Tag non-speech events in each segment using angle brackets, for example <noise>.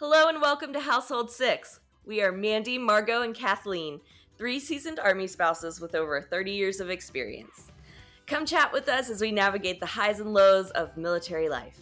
Hello and welcome to Household Six. We are Mandi, Margot, and Kathleen, three seasoned Army spouses with over 30 years of experience. Come chat with us as we navigate the highs and lows of military life.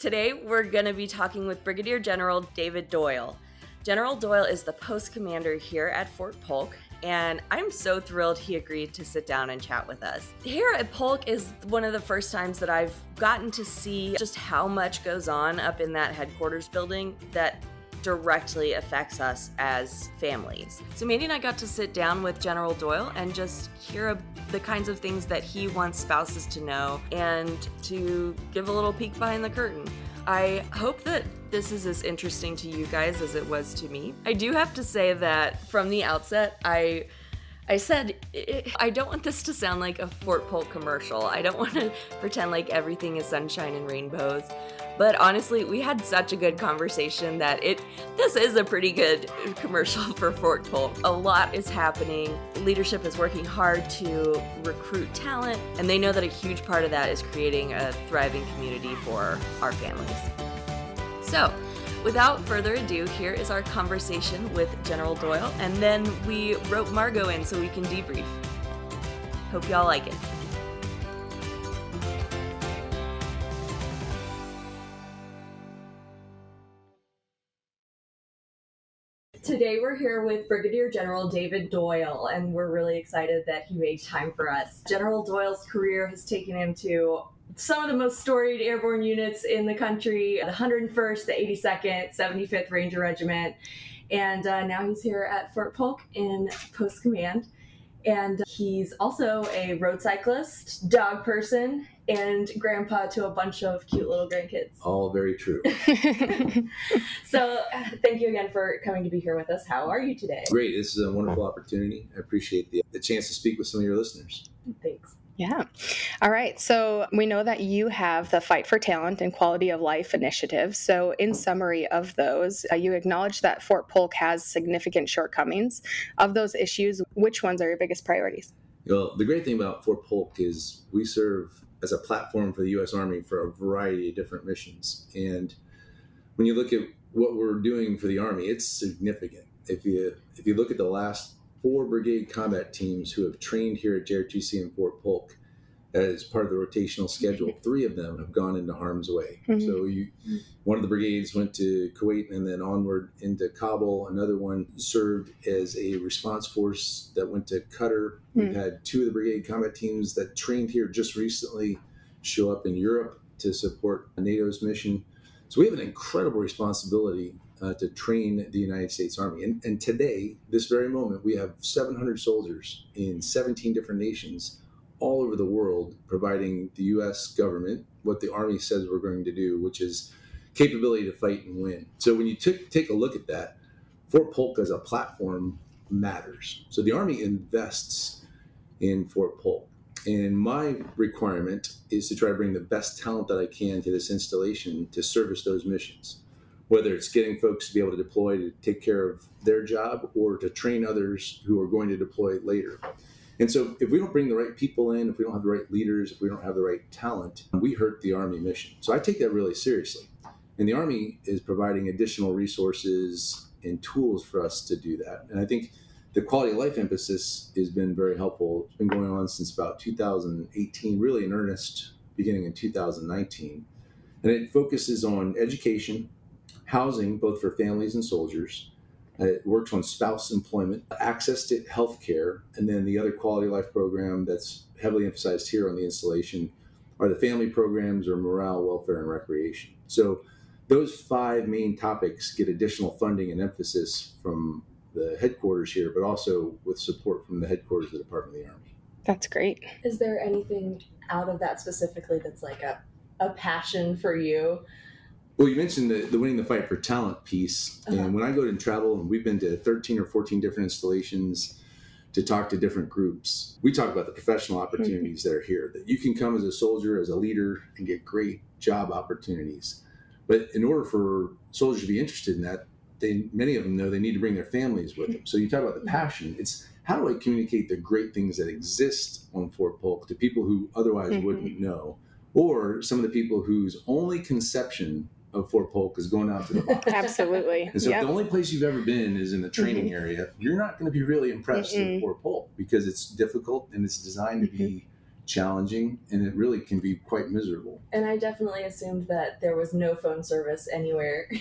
Today, we're going to be talking with Brigadier General David Doyle. General Doyle is the post commander here at Fort Polk, and I'm so thrilled he agreed to sit down and chat with us. Here at Polk is one of the first times that I've gotten to see just how much goes on up in that headquarters building that directly affects us as families. So Mandi and I got to sit down with General Doyle and just hear the kinds of things that he wants spouses to know and to give a little peek behind the curtain. I hope that this is as interesting to you guys as it was to me. I do have to say that from the outset, I I said, eh, I don't want this to sound like a Fort Polk commercial. I don't <laughs> want to pretend like everything is sunshine and rainbows. But honestly, we had such a good conversation that it this is a pretty good commercial <laughs> for Fort Polk. A lot is happening. Leadership is working hard to recruit talent, and they know that a huge part of that is creating a thriving community for our families. So, without further ado, here is our conversation with General Doyle, and then we wrote Margot in so we can debrief. Hope y'all like it. Today we're here with Brigadier General David Doyle, and we're really excited that he made time for us. General Doyle's career has taken him to some of the most storied airborne units in the country the 101st, the 82nd, 75th Ranger Regiment, and uh, now he's here at Fort Polk in Post Command. And he's also a road cyclist, dog person, and grandpa to a bunch of cute little grandkids. All very true. <laughs> <laughs> so, thank you again for coming to be here with us. How are you today? Great. This is a wonderful opportunity. I appreciate the, the chance to speak with some of your listeners. Thanks. Yeah. All right. So we know that you have the Fight for Talent and Quality of Life initiative. So, in summary of those, uh, you acknowledge that Fort Polk has significant shortcomings. Of those issues, which ones are your biggest priorities? Well, the great thing about Fort Polk is we serve as a platform for the U.S. Army for a variety of different missions. And when you look at what we're doing for the Army, it's significant. If you if you look at the last four brigade combat teams who have trained here at JRTC in Fort Polk as part of the rotational schedule. <laughs> Three of them have gone into harm's way. Mm-hmm. So you, one of the brigades went to Kuwait and then onward into Kabul. Another one served as a response force that went to Qatar. Mm-hmm. We've had two of the brigade combat teams that trained here just recently show up in Europe to support NATO's mission. So we have an incredible responsibility uh, to train the United States Army. And, and today, this very moment, we have 700 soldiers in 17 different nations all over the world providing the U.S. government what the Army says we're going to do, which is capability to fight and win. So when you t- take a look at that, Fort Polk as a platform matters. So the Army invests in Fort Polk. And my requirement is to try to bring the best talent that I can to this installation to service those missions whether it's getting folks to be able to deploy to take care of their job or to train others who are going to deploy later. And so, if we don't bring the right people in, if we don't have the right leaders, if we don't have the right talent, we hurt the Army mission. So, I take that really seriously. And the Army is providing additional resources and tools for us to do that. And I think the quality of life emphasis has been very helpful. It's been going on since about 2018, really in earnest, beginning in 2019. And it focuses on education, housing, both for families and soldiers. Uh, it works on spouse employment, access to health care, and then the other quality of life program that's heavily emphasized here on the installation are the family programs or morale, welfare, and recreation. So those five main topics get additional funding and emphasis from the headquarters here, but also with support from the headquarters of the Department of the Army. That's great. Is there anything out of that specifically that's like a, a passion for you? Well, you mentioned the, the winning the fight for talent piece, uh-huh. and when I go and travel, and we've been to 13 or 14 different installations to talk to different groups, we talk about the professional opportunities mm-hmm. that are here. That you can come as a soldier, as a leader, and get great job opportunities. But in order for soldiers to be interested in that, they many of them know they need to bring their families with them. So you talk about the mm-hmm. passion. It's how do I communicate the great things that exist on Fort Polk to people who otherwise mm-hmm. wouldn't know, or some of the people whose only conception of Fort Polk is going out to the box. Absolutely. And so Yep. if the only place you've ever been is in the training area, you're not going to be really impressed Mm-mm. with Fort Polk because it's difficult and it's designed to be challenging and it really can be quite miserable. And I definitely assumed that there was no phone service anywhere. <laughs>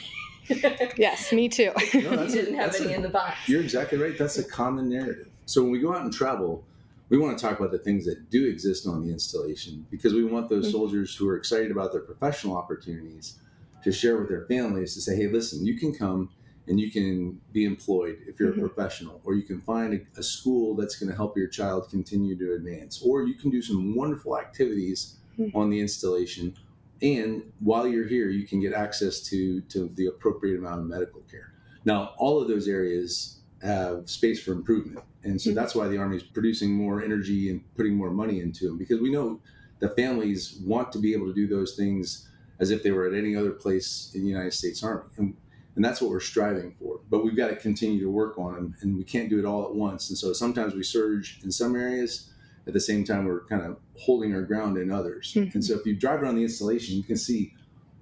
Yes, me too. <laughs> No, you didn't a, have any a, in the box. You're exactly right. That's a common narrative. So when we go out and travel, we want to talk about the things that do exist on the installation because we want those Mhm. soldiers who are excited about their professional opportunities to share with their families to say, hey, listen, you can come and you can be employed if you're Mhm. a professional, or you can find a, a school that's going to help your child continue to advance, or you can do some wonderful activities Mhm. on the installation. And while you're here, you can get access to, to the appropriate amount of medical care. Now, all of those areas have space for improvement. And so Mhm. that's why the Army is producing more energy and putting more money into them because we know the families want to be able to do those things as if they were at any other place in the United States Army. And, and that's what we're striving for. But we've got to continue to work on them and we can't do it all at once. And so sometimes we surge in some areas. At the same time, we're kind of holding our ground in others. Mhm. And so if you drive around the installation, you can see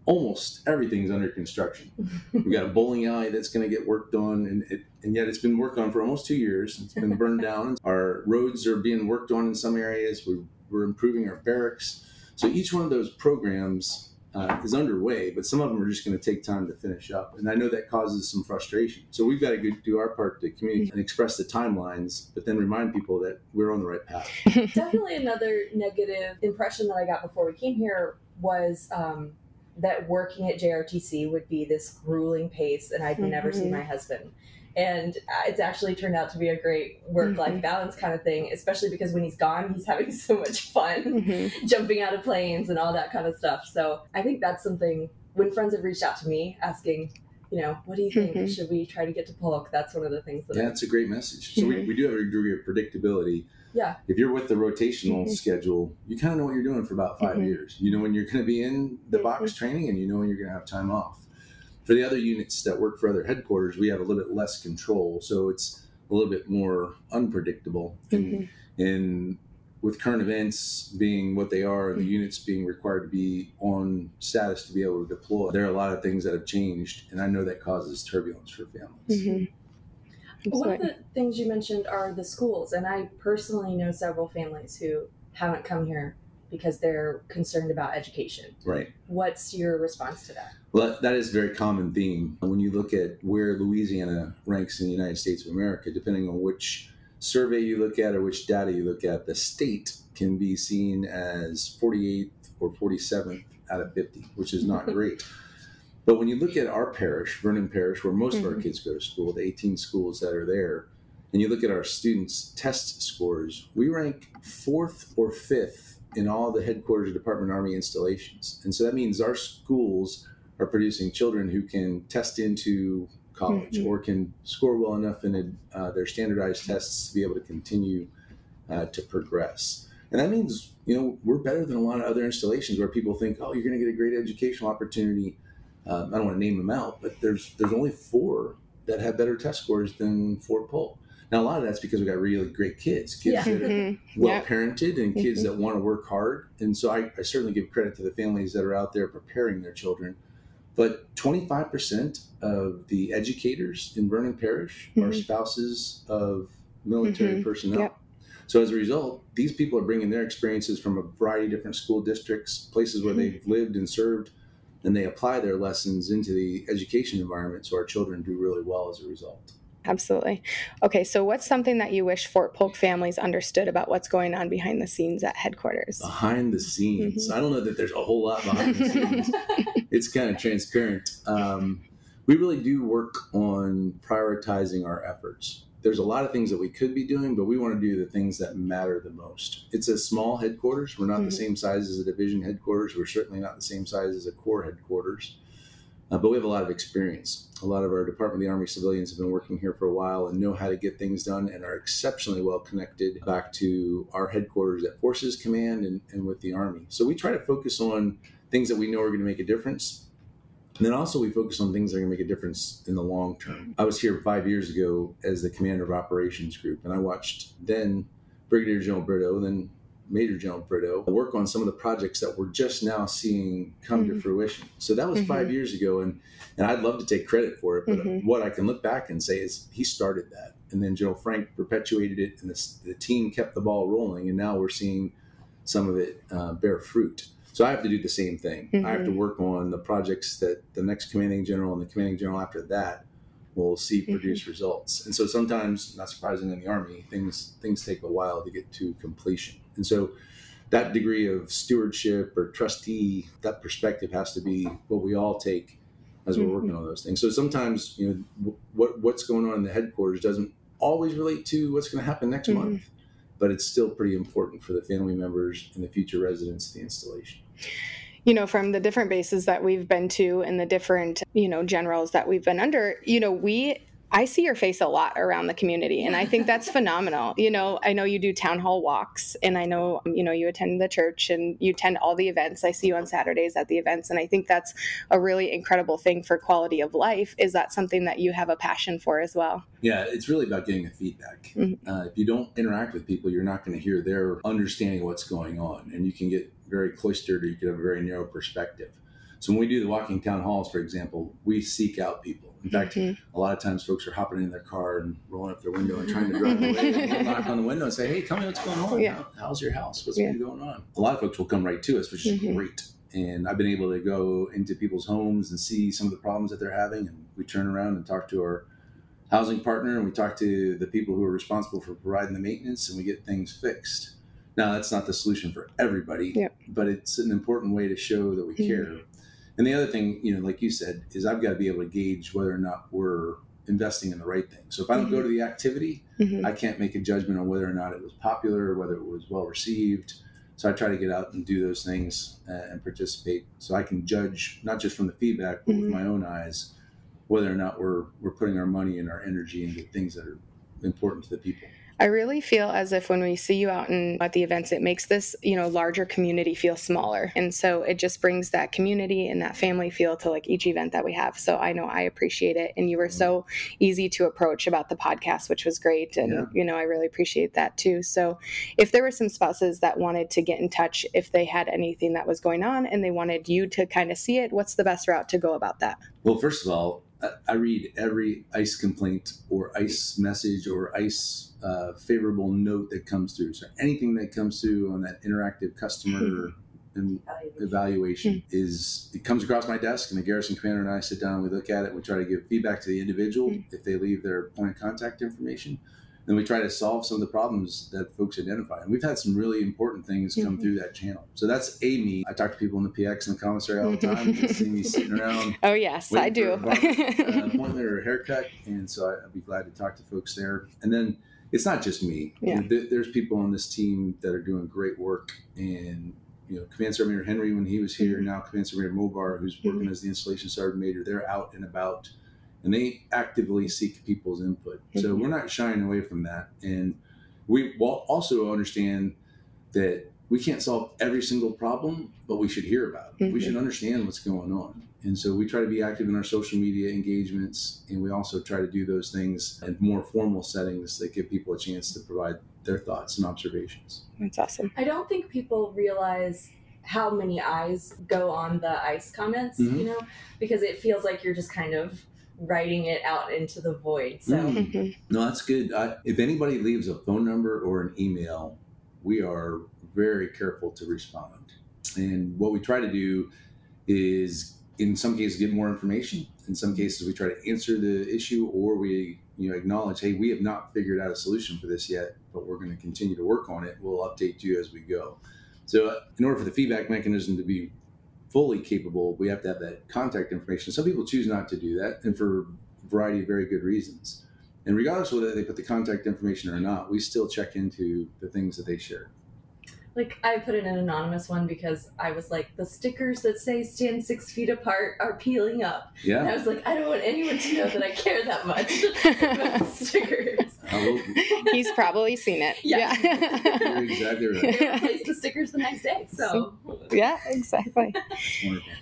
almost everything's under construction. <laughs> We've got a bowling alley that's going to get worked on, and it, and yet it's been worked on for almost two years. It's been burned <laughs> down. Our roads are being worked on in some areas. We're, we're improving our barracks. So each one of those programs uh, is underway, but some of them are just going to take time to finish up. And I know that causes some frustration. So we've got to do our part to communicate and express the timelines, but then remind people that we're on the right path. <laughs> Definitely another negative impression that I got before we came here was um, that working at JRTC would be this grueling pace and I'd never see my husband. And uh, it's actually turned out to be a great work life Mhm. balance kind of thing, especially because when he's gone, he's <laughs> having so much fun. Mhm. <laughs> jumping out of planes and all that kind of stuff. So I think that's something when friends have reached out to me asking, you know, what do you think? Mhm. Should we try to get to Polk? That's one of the things that Yeah, it's a great message. So we, Mhm. we do have a degree of predictability. Yeah. If you're with the rotational Mhm. schedule, you kind of know what you're doing for about 5 Mhm. years. You know when you're going to be in the box training and you know when you're going to have time off. For the other units that work for other headquarters, we have a little bit less control. So it's a little bit more unpredictable. And, Mhm. and with current events being what they are and the Mhm. units being required to be on status to be able to deploy, there are a lot of things that have changed. And I know that causes turbulence for families. Mhm. One of the things you mentioned are the schools, and I personally know several families who haven't come here because they're concerned about education. Right. What's your response to that? Well, that- is a very common theme. When you look at where Louisiana ranks in the United States of America, depending on which survey you look at or which data you look at, the state can be seen as 48th or 47th out of 50, which is not <laughs> great. But when you look at our parish, Vernon Parish, where most of our Mhm. kids go to school, the 18 schools that are there, and you look at our students' test scores, we rank fourth or fifth in all the headquarters Department Army installations. And so that means our schools are producing children who can test into college Mhm. or can score well enough in uh, their standardized tests to be able to continue uh, to progress. And that means, you know, we're better than a lot of other installations where people think, oh, you're going to get a great educational opportunity. Um, I don't want to name them out, but there's there's only four that have better test scores than Fort Polk. Now, a lot of that's because we got really great kids, kids Yeah. that are Mhm. well Yep. parented and kids Mhm. that want to work hard. And so I, I certainly give credit to the families that are out there preparing their children. But 25% of the educators in Vernon Parish are Mhm. spouses of military Mhm. personnel. Yep. So as a result, these people are bringing their experiences from a variety of different school districts, places where Mhm. they've lived and served, and they apply their lessons into the education environment. So our children do really well as a result. Absolutely. Okay, so what's something that you wish Fort Polk families understood about what's going on behind the scenes at headquarters? Behind the scenes, Mhm. I don't know that there's a whole lot behind the <laughs> scenes. it's kind of transparent. Um, we really do work on prioritizing our efforts. There's a lot of things that we could be doing, but we want to do the things that matter the most. It's a small headquarters. We're not Mhm. the same size as a division headquarters. We're certainly not the same size as a corps headquarters. Uh, but we have a lot of experience. A lot of our Department of the Army civilians have been working here for a while and know how to get things done and are exceptionally well connected back to our headquarters at Forces Command and, and with the Army. So we try to focus on things that we know are going to make a difference. And then also we focus on things that are going to make a difference in the long term. I was here five years ago as the commander of operations group, and I watched then Brigadier General Brito, then Major General Brito, work on some of the projects that we're just now seeing come Mhm. to fruition. So that was five years ago, and and I'd love to take credit for it. But Mhm. what I can look back and say is he started that, and then General Frank perpetuated it, and the, the team kept the ball rolling, and now we're seeing some of it uh, bear fruit. So I have to do the same thing. I have to Mhm. work on the projects that the next commanding general and the commanding general after that will see Mm-hmm. produce results. And so sometimes, not surprising in the army, things things take a while to get to completion. And so that degree of stewardship or trustee, that perspective has to be what we all take as we're working on those things. So sometimes, you know, what what's going on in the headquarters doesn't always relate to what's going to happen next Mhm. month, but it's still pretty important for the family members and the future residents of the installation. you know, from the different bases that we've been to and the different, you know, generals that we've been under, you know, we I see your face a lot around the community and I think that's <laughs> phenomenal. You know, I know you do town hall walks and I know, you know, you attend the church and you attend all the events. I see you on Saturdays at the events and I think that's a really incredible thing for quality of life. Is that something that you have a passion for as well? Yeah, it's really about getting the feedback. Mhm. Uh, if you don't interact with people, you're not going to hear their understanding of what's going on, and you can get very cloistered, or you can have a very narrow perspective. So when we do the walking town halls, for example, we seek out people. In fact, Mhm. a lot of times folks are hopping in their car and rolling up their window and trying to drive away. <laughs> and we'll knock on the window and say, "Hey, tell me what's going on. Yeah. How's your house? What's Yeah. been going on?" A lot of folks will come right to us, which is Mhm. great. And I've been able to go into people's homes and see some of the problems that they're having, and we turn around and talk to our housing partner and we talk to the people who are responsible for providing the maintenance and we get things fixed. Now, that's not the solution for everybody, Yep. but it's an important way to show that we Mhm. care. And the other thing, you know, like you said, is I've got to be able to gauge whether or not we're investing in the right thing. So if I don't go to the activity, Mhm. I can't make a judgment on whether or not it was popular, or whether it was well received. So I try to get out and do those things uh, and participate, so I can judge not just from the feedback, but with Mhm. my own eyes, whether or not we're we're putting our money and our energy into things that are important to the people. I really feel as if when we see you out and at the events, it makes this, you know, larger community feel smaller. And so it just brings that community and that family feel to like each event that we have. So I know I appreciate it. And you were mm-hmm. so easy to approach about the podcast, which was great. And, Yeah. you know, I really appreciate that too. So if there were some spouses that wanted to get in touch, if they had anything that was going on and they wanted you to kind of see it, what's the best route to go about that? Well, first of all, I- I read every ICE complaint or ICE message or ICE uh, favorable note that comes through. So anything that comes through on that interactive customer and evaluation. is it comes across my desk and the garrison commander and I sit down we look at it. We try to give feedback to the individual. Mm. if they leave their point of contact information then we try to solve some of the problems that folks identify and we've had some really important things come Mhm. through that channel so that's a me I talk to people in the PX and the commissary all the <laughs> time see me sitting around Oh, yes, I do. for a bar- uh, <laughs> appointment or a haircut, and so I'd be glad to talk to folks there. And then it's not just me. Yeah. There- There's people on this team that are doing great work, and you know, Command Sergeant Major Henry when he was here, Mhm. now Command Sergeant Major Mobar, who's working as the installation sergeant major, they're out and about, and they actively seek people's input. So Mhm. we're not shying away from that, and we also understand that we can't solve every single problem, but we should hear about it. We Mhm. should understand what's going on. And so we try to be active in our social media engagements, and we also try to do those things in more formal settings that give people a chance to provide their thoughts and observations. That's awesome. I don't think people realize how many eyes go on the ice comments, Mhm. you know, because it feels like you're just kind of writing it out into the void. So Mm. <laughs> No, that's good. I, if anybody leaves a phone number or an email, we are very careful to respond. And what we try to do is, in some cases, get more information. In some cases, we try to answer the issue, or we, you know, acknowledge, hey, we have not figured out a solution for this yet, but we're going to continue to work on it. We'll update you as we go. So, in order for the feedback mechanism to be fully capable, we have to have that contact information. Some people choose not to do that, and for a variety of very good reasons. And regardless whether they put the contact information or not, we still check into the things that they share. Like I put in an anonymous one because I was like, the stickers that say stand six feet apart are peeling up. And I was like, I don't want anyone to know that I care that much <laughs> about stickers. <laughs> I will- He's probably seen it. Yeah. You're exactly right. They replaced the stickers the next day. So yeah, exactly.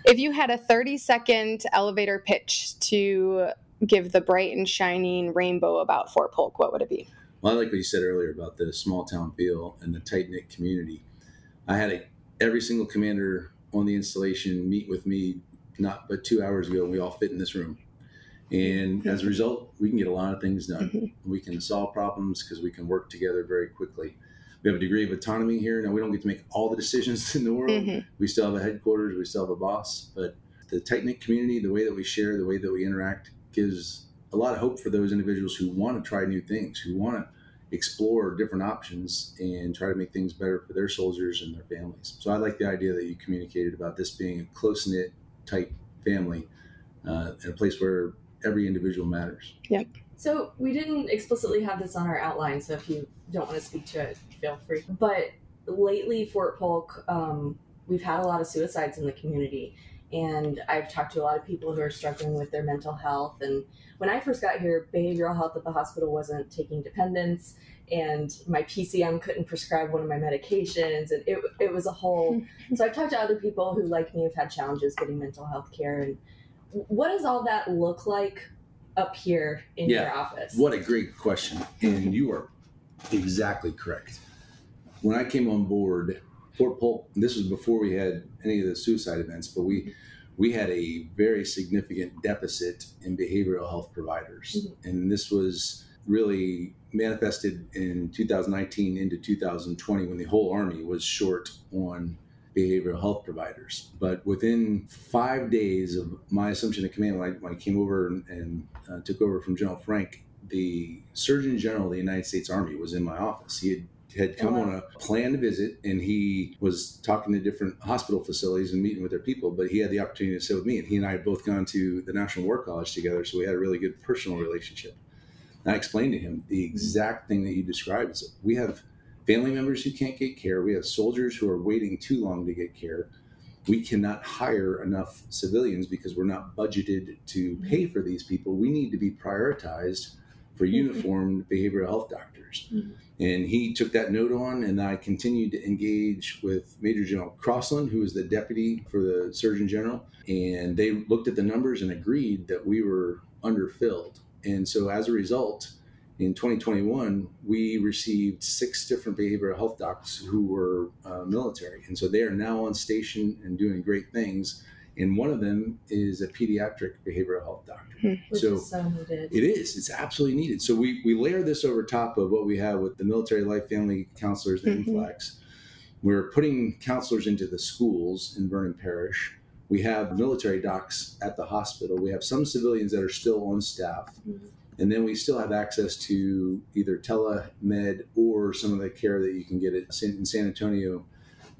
If you had a 30 second elevator pitch to give the bright and shining rainbow about Fort Polk, what would it be? Well, I like what you said earlier about the small town feel and the tight knit community. I had a, every single commander on the installation meet with me not but two hours ago, and we all fit in this room. And <laughs> as a result, we can get a lot of things done. Mm-hmm. <laughs> We can solve problems because we can work together very quickly. We have a degree of autonomy here. Now, we don't get to make all the decisions <laughs> in the world. Mhm. We still have a headquarters, we still have a boss, but the tight knit community, the way that we share, the way that we interact, gives a lot of hope for those individuals who want to try new things, who want to explore different options and try to make things better for their soldiers and their families. So I like the idea that you communicated about this being a close knit, tight family, uh, and a place where every individual matters. Yep. So we didn't explicitly have this on our outline, so if you don't want to speak to it, feel free. But lately, Fort Polk, um, we've had a lot of suicides in the community, and I've talked to a lot of people who are struggling with their mental health. And when I first got here, behavioral health at the hospital wasn't taking dependents, and my PCM couldn't prescribe one of my medications, and it it was a whole. <laughs> so I've talked to other people who, like me, have had challenges getting mental health care. And what does all that look like up here in Yeah. your office? What a great question. And you are exactly correct. When I came on board, Fort Polk, this was before we had any of the suicide events, but we we had a very significant deficit in behavioral health providers. And this was really manifested in 2019 into 2020 when the whole army was short on behavioral health providers. But within five days of my assumption of command, when I, when I came over and, and uh, took over from General Frank, the Surgeon General of the United States Army was in my office. He had had oh, come Oh, wow. on a planned visit and he was talking to different hospital facilities and meeting with their people but he had the opportunity to sit with me and he and i had both gone to the national war college together so we had a really good personal relationship. And i explained to him the mm-hmm. exact thing that you described. Is that we have family members who can't get care. We have soldiers who are waiting too long to get care. We cannot hire enough civilians because we're not budgeted to pay mm-hmm. for these people. We need to be prioritized for uniformed behavioral health doctors Mhm. and he took that note on, and I continued to engage with Major General Crosland, who was the deputy for the Surgeon General. And they looked at the numbers and agreed that we were underfilled. And so as a result, in 2021, we received six different behavioral health docs who were uh, military. And so they are now on station and doing great things. And one of them is a pediatric behavioral health doctor. Which so is so needed. it is. It's absolutely needed. So we, we layer this over top of what we have with the military life family counselors, the Mhm. MFLCs. We're putting counselors into the schools in Vernon Parish. We have military docs at the hospital. We have some civilians that are still on staff. Mhm. And then we still have access to either telemed or some of the care that you can get at San, in San Antonio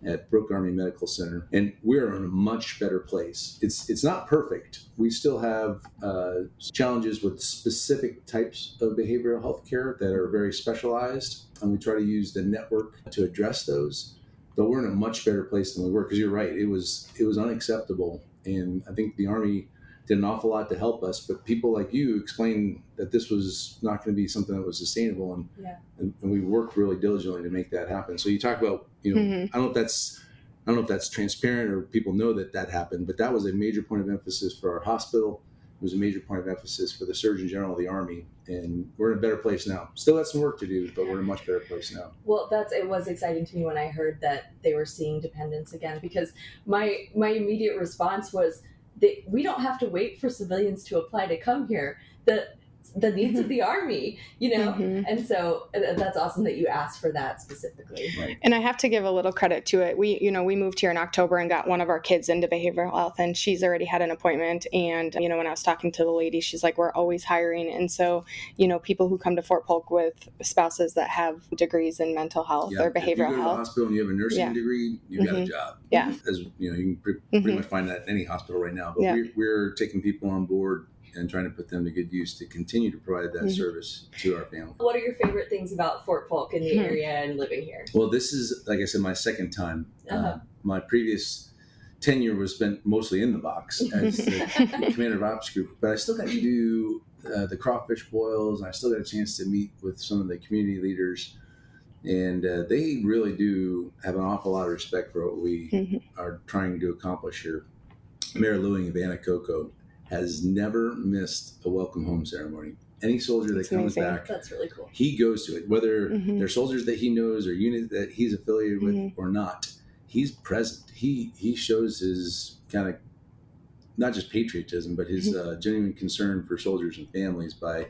at Brooke Army Medical Center, and we're in a much better place. It's it's not perfect. We still have uh, challenges with specific types of behavioral health care that are very specialized, and we try to use the network to address those. But we're in a much better place than we were because you're right. It was it was unacceptable, and I think the Army did an awful lot to help us. But people like you explained that this was not going to be something that was sustainable, and Yeah. and, and we worked really diligently to make that happen. So you talk about you know Mhm. I don't know if that's I don't know if that's transparent or people know that that happened, but that was a major point of emphasis for our hospital. It was a major point of emphasis for the Surgeon General of the Army, and we're in a better place now. Still got some work to do, but we're in a much better place now. Well, that's it was exciting to me when I heard that they were seeing dependents again because my my immediate response was that we don't have to wait for civilians to apply to come here. The the needs of the army, you know. Mhm. And so uh, that's awesome that you asked for that specifically. And I have to give a little credit to it. We, you know, we moved here in October and got one of our kids into behavioral health, and she's already had an appointment. And you know, when I was talking to the lady, she's like, "We're always hiring." And so, you know, people who come to Fort Polk with spouses that have degrees in mental health or if you behavioral go to the health, hospital and you have a nursing Yeah. degree, you've got a Mhm. job. Yeah. as you know, you can pre- pretty Mhm. much find that in any hospital right now. But Yeah. we're, we're taking people on board and trying to put them to good use to continue to provide that Mhm. service to our family. What are your favorite things about Fort Polk in the Hmm. area and living here? Well, this is, like I said, my second time. Uh, Uh-huh. my previous tenure was spent mostly in the box <laughs> as the commander of ops group, but I still got to do uh, the crawfish boils, and I still got a chance to meet with some of the community leaders. And uh, they really do have an awful lot of respect for what we Mhm. are trying to accomplish here. Mayor Lewing of Anacoco has never missed a welcome home ceremony. Any soldier that comes amazing. back That's really cool. he goes to it, whether Mhm. they're soldiers that he knows or unit that he's affiliated with Mhm. or not. he's present. He he shows his kind of not just patriotism, but his uh, genuine concern for soldiers and families by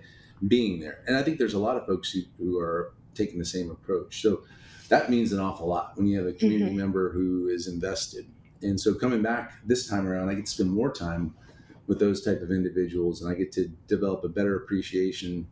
being there. And I think there's a lot of folks who, who are taking the same approach. So that means an awful lot when you have a community mm-hmm. member who is invested. And so coming back this time around, I get to spend more time with those type of individuals, and I get to develop a better appreciation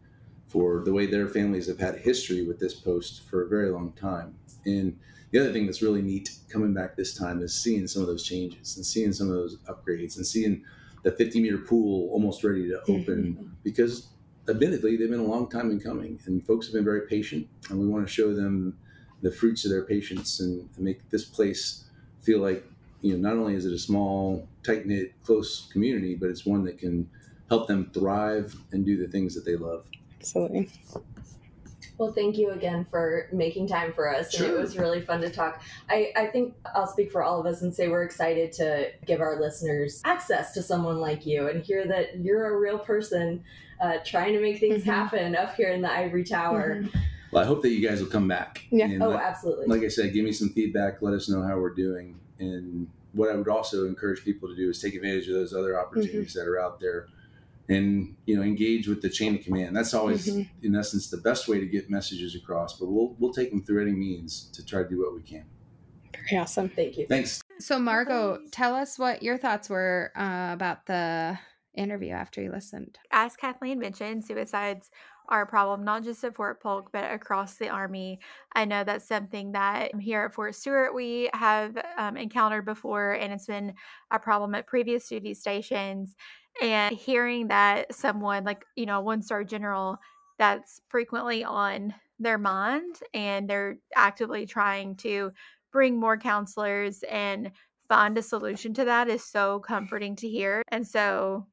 for the way their families have had history with this post for a very long time. And the other thing that's really neat coming back this time is seeing some of those changes and seeing some of those upgrades and seeing the 50 meter pool almost ready to open mm-hmm. <laughs> because admittedly they've been a long time in coming and folks have been very patient and we want to show them the fruits of their patience and, and make this place feel like you know not only is it a small tight knit close community but it's one that can help them thrive and do the things that they love absolutely well, thank you again for making time for us. Sure. And it was really fun to talk. I, I think I'll speak for all of us and say we're excited to give our listeners access to someone like you and hear that you're a real person uh, trying to make things mm-hmm. happen up here in the ivory tower. Mm-hmm. Well, I hope that you guys will come back. Yeah. And oh, like, absolutely. Like I said, give me some feedback. Let us know how we're doing. And what I would also encourage people to do is take advantage of those other opportunities mm-hmm. that are out there and you know engage with the chain of command. That's always mm-hmm. in essence the best way to get messages across but we'll we'll take them through any means to try to do what we can. Very awesome. Thank you. Thanks. So margot tell us what your thoughts were uh, about the interview after you listened. As kathleen mentioned suicides are a problem not just at fort polk but across the army. I know that's something that here at fort stewart we have um, encountered before and it's been a problem at previous duty stations. And hearing that someone like you know one star general that's frequently on their mind and they're actively trying to bring more counselors and find a solution to that is so comforting to hear. And so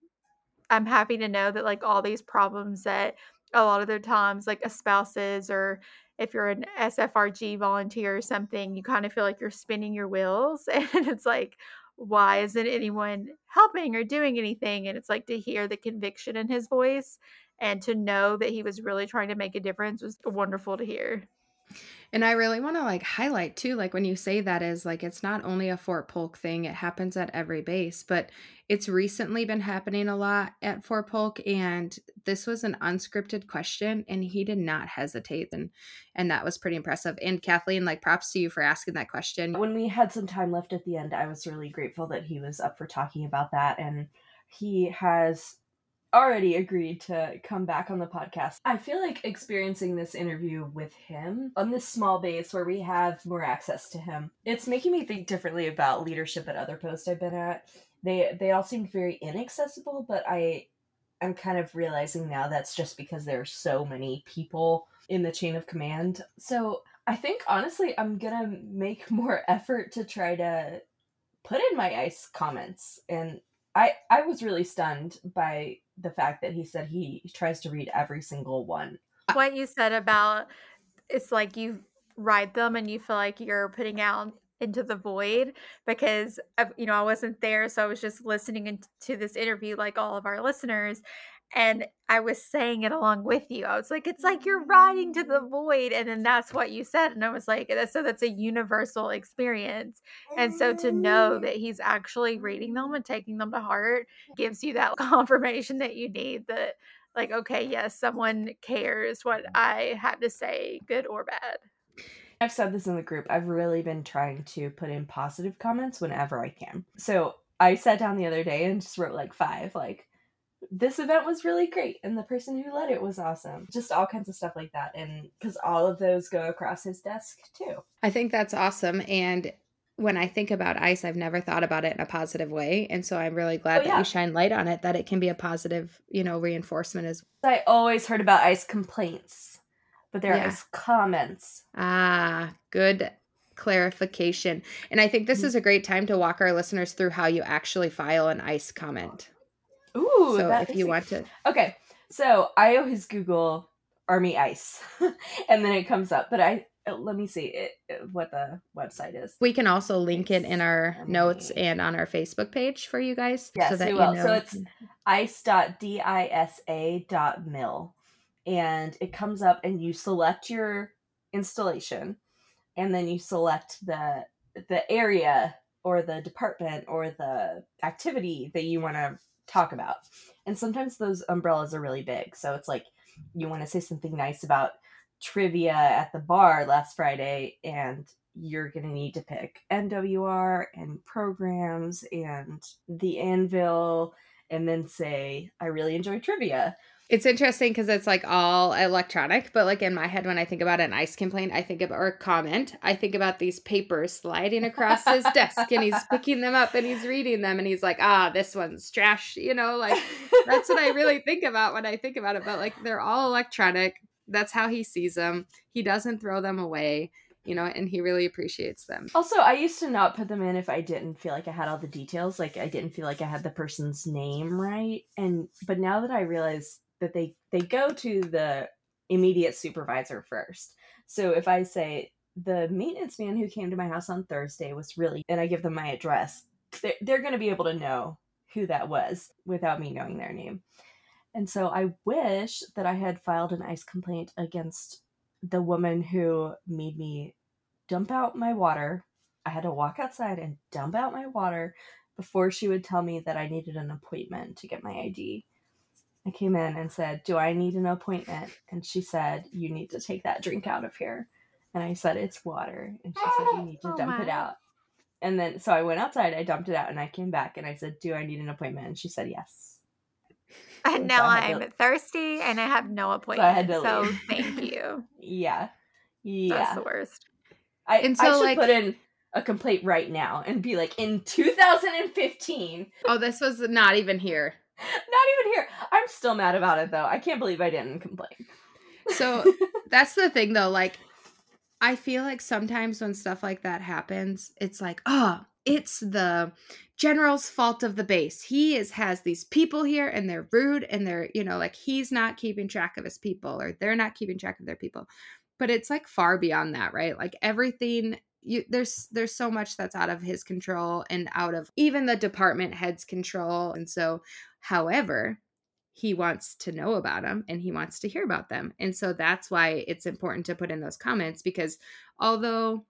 i'm happy to know that like all these problems that a lot of the times like espouses or if you're an sfrg volunteer or something you kind of feel like you're spinning your wheels <laughs> and it's like why isn't anyone helping or doing anything? And it's like to hear the conviction in his voice and to know that he was really trying to make a difference was wonderful to hear. And I really want to like highlight too, like when you say that is like it's not only a Fort Polk thing, it happens at every base, but it's recently been happening a lot at Fort Polk. And this was an unscripted question and he did not hesitate. And and that was pretty impressive. And Kathleen, like props to you for asking that question. When we had some time left at the end, I was really grateful that he was up for talking about that. And he has already agreed to come back on the podcast. I feel like experiencing this interview with him on this small base where we have more access to him, it's making me think differently about leadership at other posts I've been at. They they all seemed very inaccessible, but I I'm kind of realizing now that's just because there are so many people in the chain of command. So I think honestly I'm gonna make more <laughs> effort to try to put in my ice comments and I I was really stunned by the fact that he said he tries to read every single one. What you said about it's like you write them and you feel like you're putting out into the void because you know I wasn't there so I was just listening to this interview like all of our listeners and I was saying it along with you. I was like, it's like you're riding to the void. And then that's what you said. And I was like, so that's a universal experience. And so to know mm-hmm. that he's actually reading them and taking them to heart gives you that <laughs> confirmation that you need that, like, okay, yes, someone cares what I have to say, good or bad. I've said this in the group. I've really been trying to put in positive comments whenever I can. So I sat down the other day and just wrote like five, like, this event was really great and the person who led it was awesome. Just all kinds of stuff like that. And because all of those go across his desk too. I think that's awesome. And when I think about ice, I've never thought about it in a positive way. And so I'm really glad oh, yeah. that you shine light on it, that it can be a positive, you know, reinforcement as well. I always heard about ice complaints, but there yeah. comments. Ah, good clarification. And I think this mm-hmm. is a great time to walk our listeners through how you actually file an ice comment. Ooh, so if you want to. Okay, so I always Google Army Ice, <laughs> and then it comes up. But I uh, let me see it, uh, what the website is. We can also link it in our Army. notes and on our Facebook page for you guys. Yes, so that we will. You know. So it's ice.disa.mil, and it comes up, and you select your installation, and then you select the the area or the department or the activity that you want to talk about. And sometimes those umbrellas are really big. So it's like you want to say something nice about trivia at the bar last Friday and you're going to need to pick MWR and programs and the anvil and then say I really enjoy trivia it's interesting because it's like all electronic, but like in my head, when I think about an ice complaint, I think of or a comment, I think about these papers sliding across his desk and he's picking them up and he's reading them and he's like, ah, this one's trash. You know, like that's what I really <laughs> think about when I think about it. But like they're all electronic. That's how he sees them. He doesn't throw them away you know, and he really appreciates them. Also, I used to not put them in if I didn't feel like I had all the details, like I didn't feel like I had the person's name right. And but now that I realize that they they go to the immediate supervisor first. So if I say the maintenance man who came to my house on Thursday was really, and I give them my address, they're, they're going to be able to know who that was without me knowing their name. And so I wish that I had filed an ICE complaint against the woman who made me dump out my water. I had to walk outside and dump out my water before she would tell me that I needed an appointment to get my ID. I came in and said, Do I need an appointment? And she said, You need to take that drink out of here. And I said, It's water. And she said, You need to Oh dump it out. And then, so I went outside, I dumped it out, and I came back and I said, Do I need an appointment? And she said, Yes. And So now I'm to- thirsty and I have no I appointment. had to So, leave. thank <laughs> you. Yeah. Yeah. That's the worst. I, And I should like- put in a complaint right now and be like, In 2015, Oh, this was not even here. Not even here. I'm still mad about it though. I can't believe I didn't complain. So <laughs> that's the thing though, like I feel like sometimes when stuff like that happens, it's like, oh, it's the general's fault of the base. He is has these people here and they're rude and they're, you know, like he's not keeping track of his people or they're not keeping track of their people. But it's like far beyond that, right? Like everything you there's there's so much that's out of his control and out of even the department head's control. And so, however, he wants to know about them and he wants to hear about them. And so that's why it's important to put in those comments because although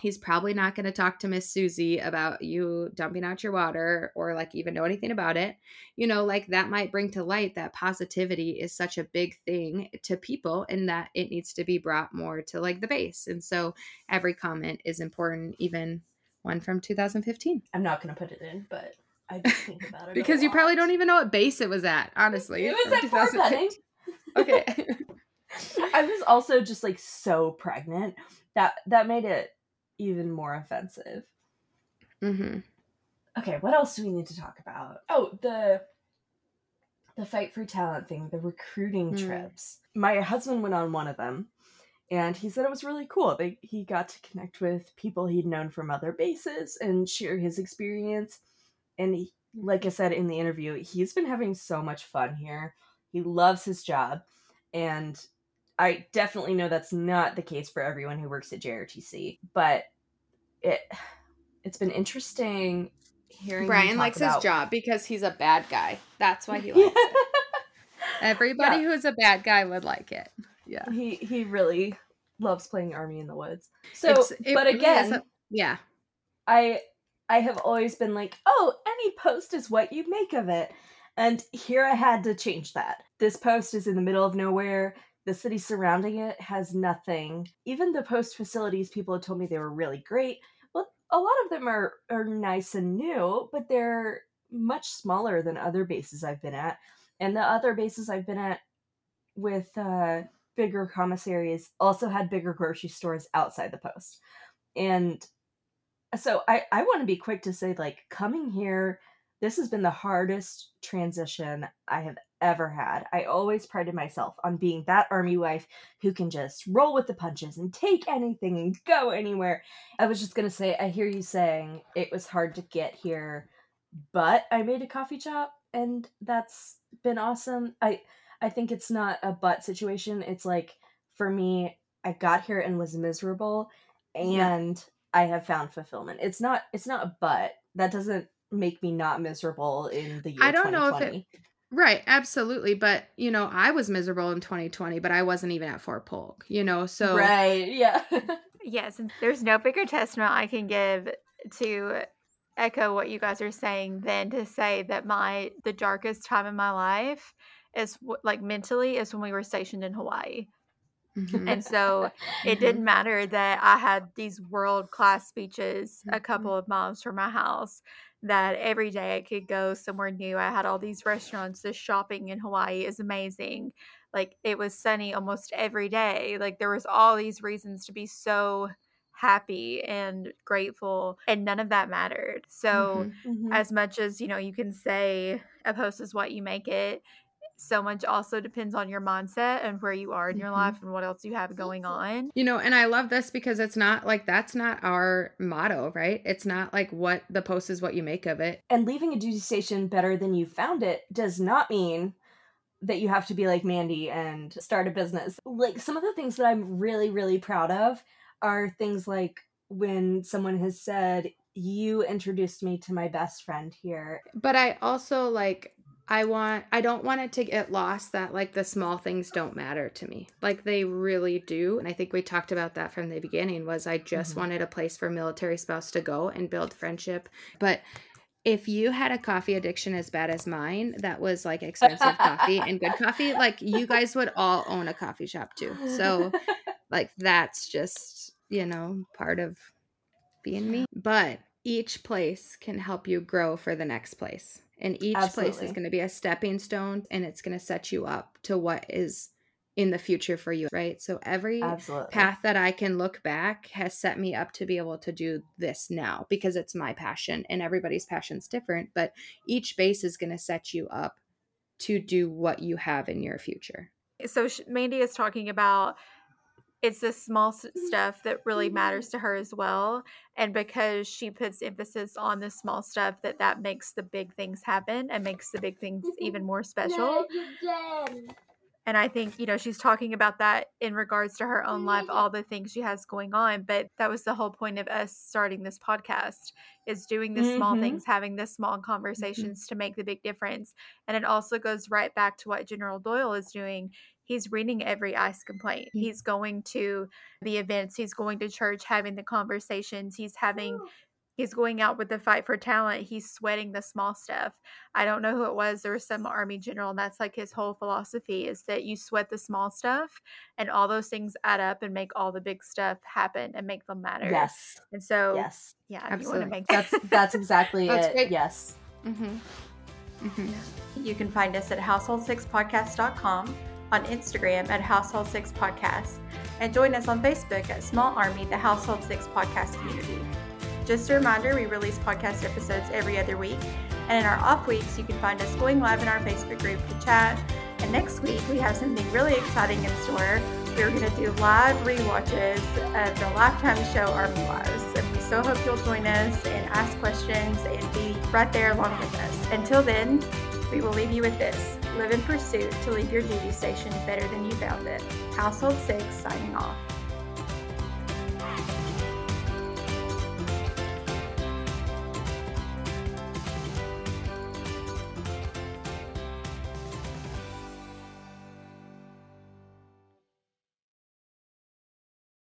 he's probably not going to talk to Miss Susie about you dumping out your water or like even know anything about it, you know, like that might bring to light that positivity is such a big thing to people and that it needs to be brought more to like the base. And so every comment is important, even one from 2015. I'm not gonna put it in, but I do think <laughs> about it. Because you probably don't even know what base it was at, honestly. It was at 2015. Benning. <laughs> Okay. <laughs> I was also just like so pregnant that that made it even more offensive. hmm Okay, what else do we need to talk about? Oh, the the fight for talent thing, the recruiting Hmm. trips. My husband went on one of them and he said it was really cool. They, he got to connect with people he'd known from other bases and share his experience. And he, like I said in the interview, he's been having so much fun here. He loves his job and I definitely know that's not the case for everyone who works at JRTC, but it it's been interesting hearing Brian likes about- his job because he's a bad guy. That's why he likes it. <laughs> Everybody Yeah. who's a bad guy would like it. Yeah. he he really loves playing Army in the Woods. So, it but again, a- yeah. I I have always been like, oh, any post is what you make of it. And here I had to change that. This post is in the middle of nowhere. The city surrounding it has nothing. Even the post facilities, people have told me they were really great. Well, a lot of them are are nice and new, but they're much smaller than other bases I've been at. And the other bases I've been at with uh, bigger commissaries also had bigger grocery stores outside the post. And so I, I want to be quick to say, like, coming here, this has been the hardest transition I have ever had. I always prided myself on being that army wife who can just roll with the punches and take anything and go anywhere. I was just going to say, I hear you saying it was hard to get here, but I made a coffee shop and that's been awesome. I I think it's not a but situation. It's like for me, I got here and was miserable and I have found fulfillment. It's not it's not a but. That doesn't make me not miserable in the year I don't know if it- Right, absolutely. But, you know, I was miserable in 2020, but I wasn't even at Fort Polk, you know? So right, yeah. <laughs> Yes, there's no bigger testament I can give to echo what you guys are saying than to say that my the darkest time in my life is like mentally is when we were stationed in Hawaii. Mm-hmm. And so it didn't mm-hmm. matter that I had these world class speeches a mm-hmm. couple of miles from my house, that every day I could go somewhere new. I had all these restaurants. The shopping in Hawaii is amazing. Like it was sunny almost every day. Like there was all these reasons to be so happy and grateful and none of that mattered. So mm-hmm. Mm-hmm. as much as, you know, you can say a post is what you make it, so much also depends on your mindset and where you are in your mm-hmm. life and what else you have going on. You know, and I love this because it's not like that's not our motto, right? It's not like what the post is what you make of it. And leaving a duty station better than you found it does not mean that you have to be like Mandi and start a business. Like some of the things that I'm really, really proud of are things like when someone has said, You introduced me to my best friend here. But I also like I want I don't want it to get lost that like the small things don't matter to me. Like they really do. And I think we talked about that from the beginning was I just mm-hmm. wanted a place for military spouse to go and build friendship. But if you had a coffee addiction as bad as mine, that was like expensive coffee <laughs> and good coffee, like you guys would all own a coffee shop too. So like that's just, you know, part of being me. But each place can help you grow for the next place. And each Absolutely. place is going to be a stepping stone and it's going to set you up to what is in the future for you, right? So every Absolutely. path that I can look back has set me up to be able to do this now because it's my passion and everybody's passion's different, but each base is going to set you up to do what you have in your future. So Mandi is talking about it's the small stuff that really matters to her as well and because she puts emphasis on the small stuff that that makes the big things happen and makes the big things even <laughs> more special and i think you know she's talking about that in regards to her own life all the things she has going on but that was the whole point of us starting this podcast is doing the mm-hmm. small things having the small mm-hmm. conversations mm-hmm. to make the big difference and it also goes right back to what general doyle is doing he's reading every ICE complaint. Mm-hmm. He's going to the events, he's going to church, having the conversations, he's having he's going out with the fight for talent. He's sweating the small stuff. I don't know who it was. There was some army general and that's like his whole philosophy is that you sweat the small stuff and all those things add up and make all the big stuff happen and make them matter. Yes. And so yes. yeah Absolutely. you want to make that's <laughs> that's exactly that's it. great. yes. Mm-hmm. Mm-hmm. you can find us at household6podcast.com on Instagram at Household Six Podcast, and join us on Facebook at Small Army, the Household Six Podcast community. Just a reminder, we release podcast episodes every other week, and in our off weeks, you can find us going live in our Facebook group to chat. And next week, we have something really exciting in store. We're going to do live re-watches of the Lifetime show Army Wives, and we so hope you'll join us and ask questions and be right there along with us. Until then, we will leave you with this. Live in pursuit to leave your duty station better than you found it. Household 6 signing off.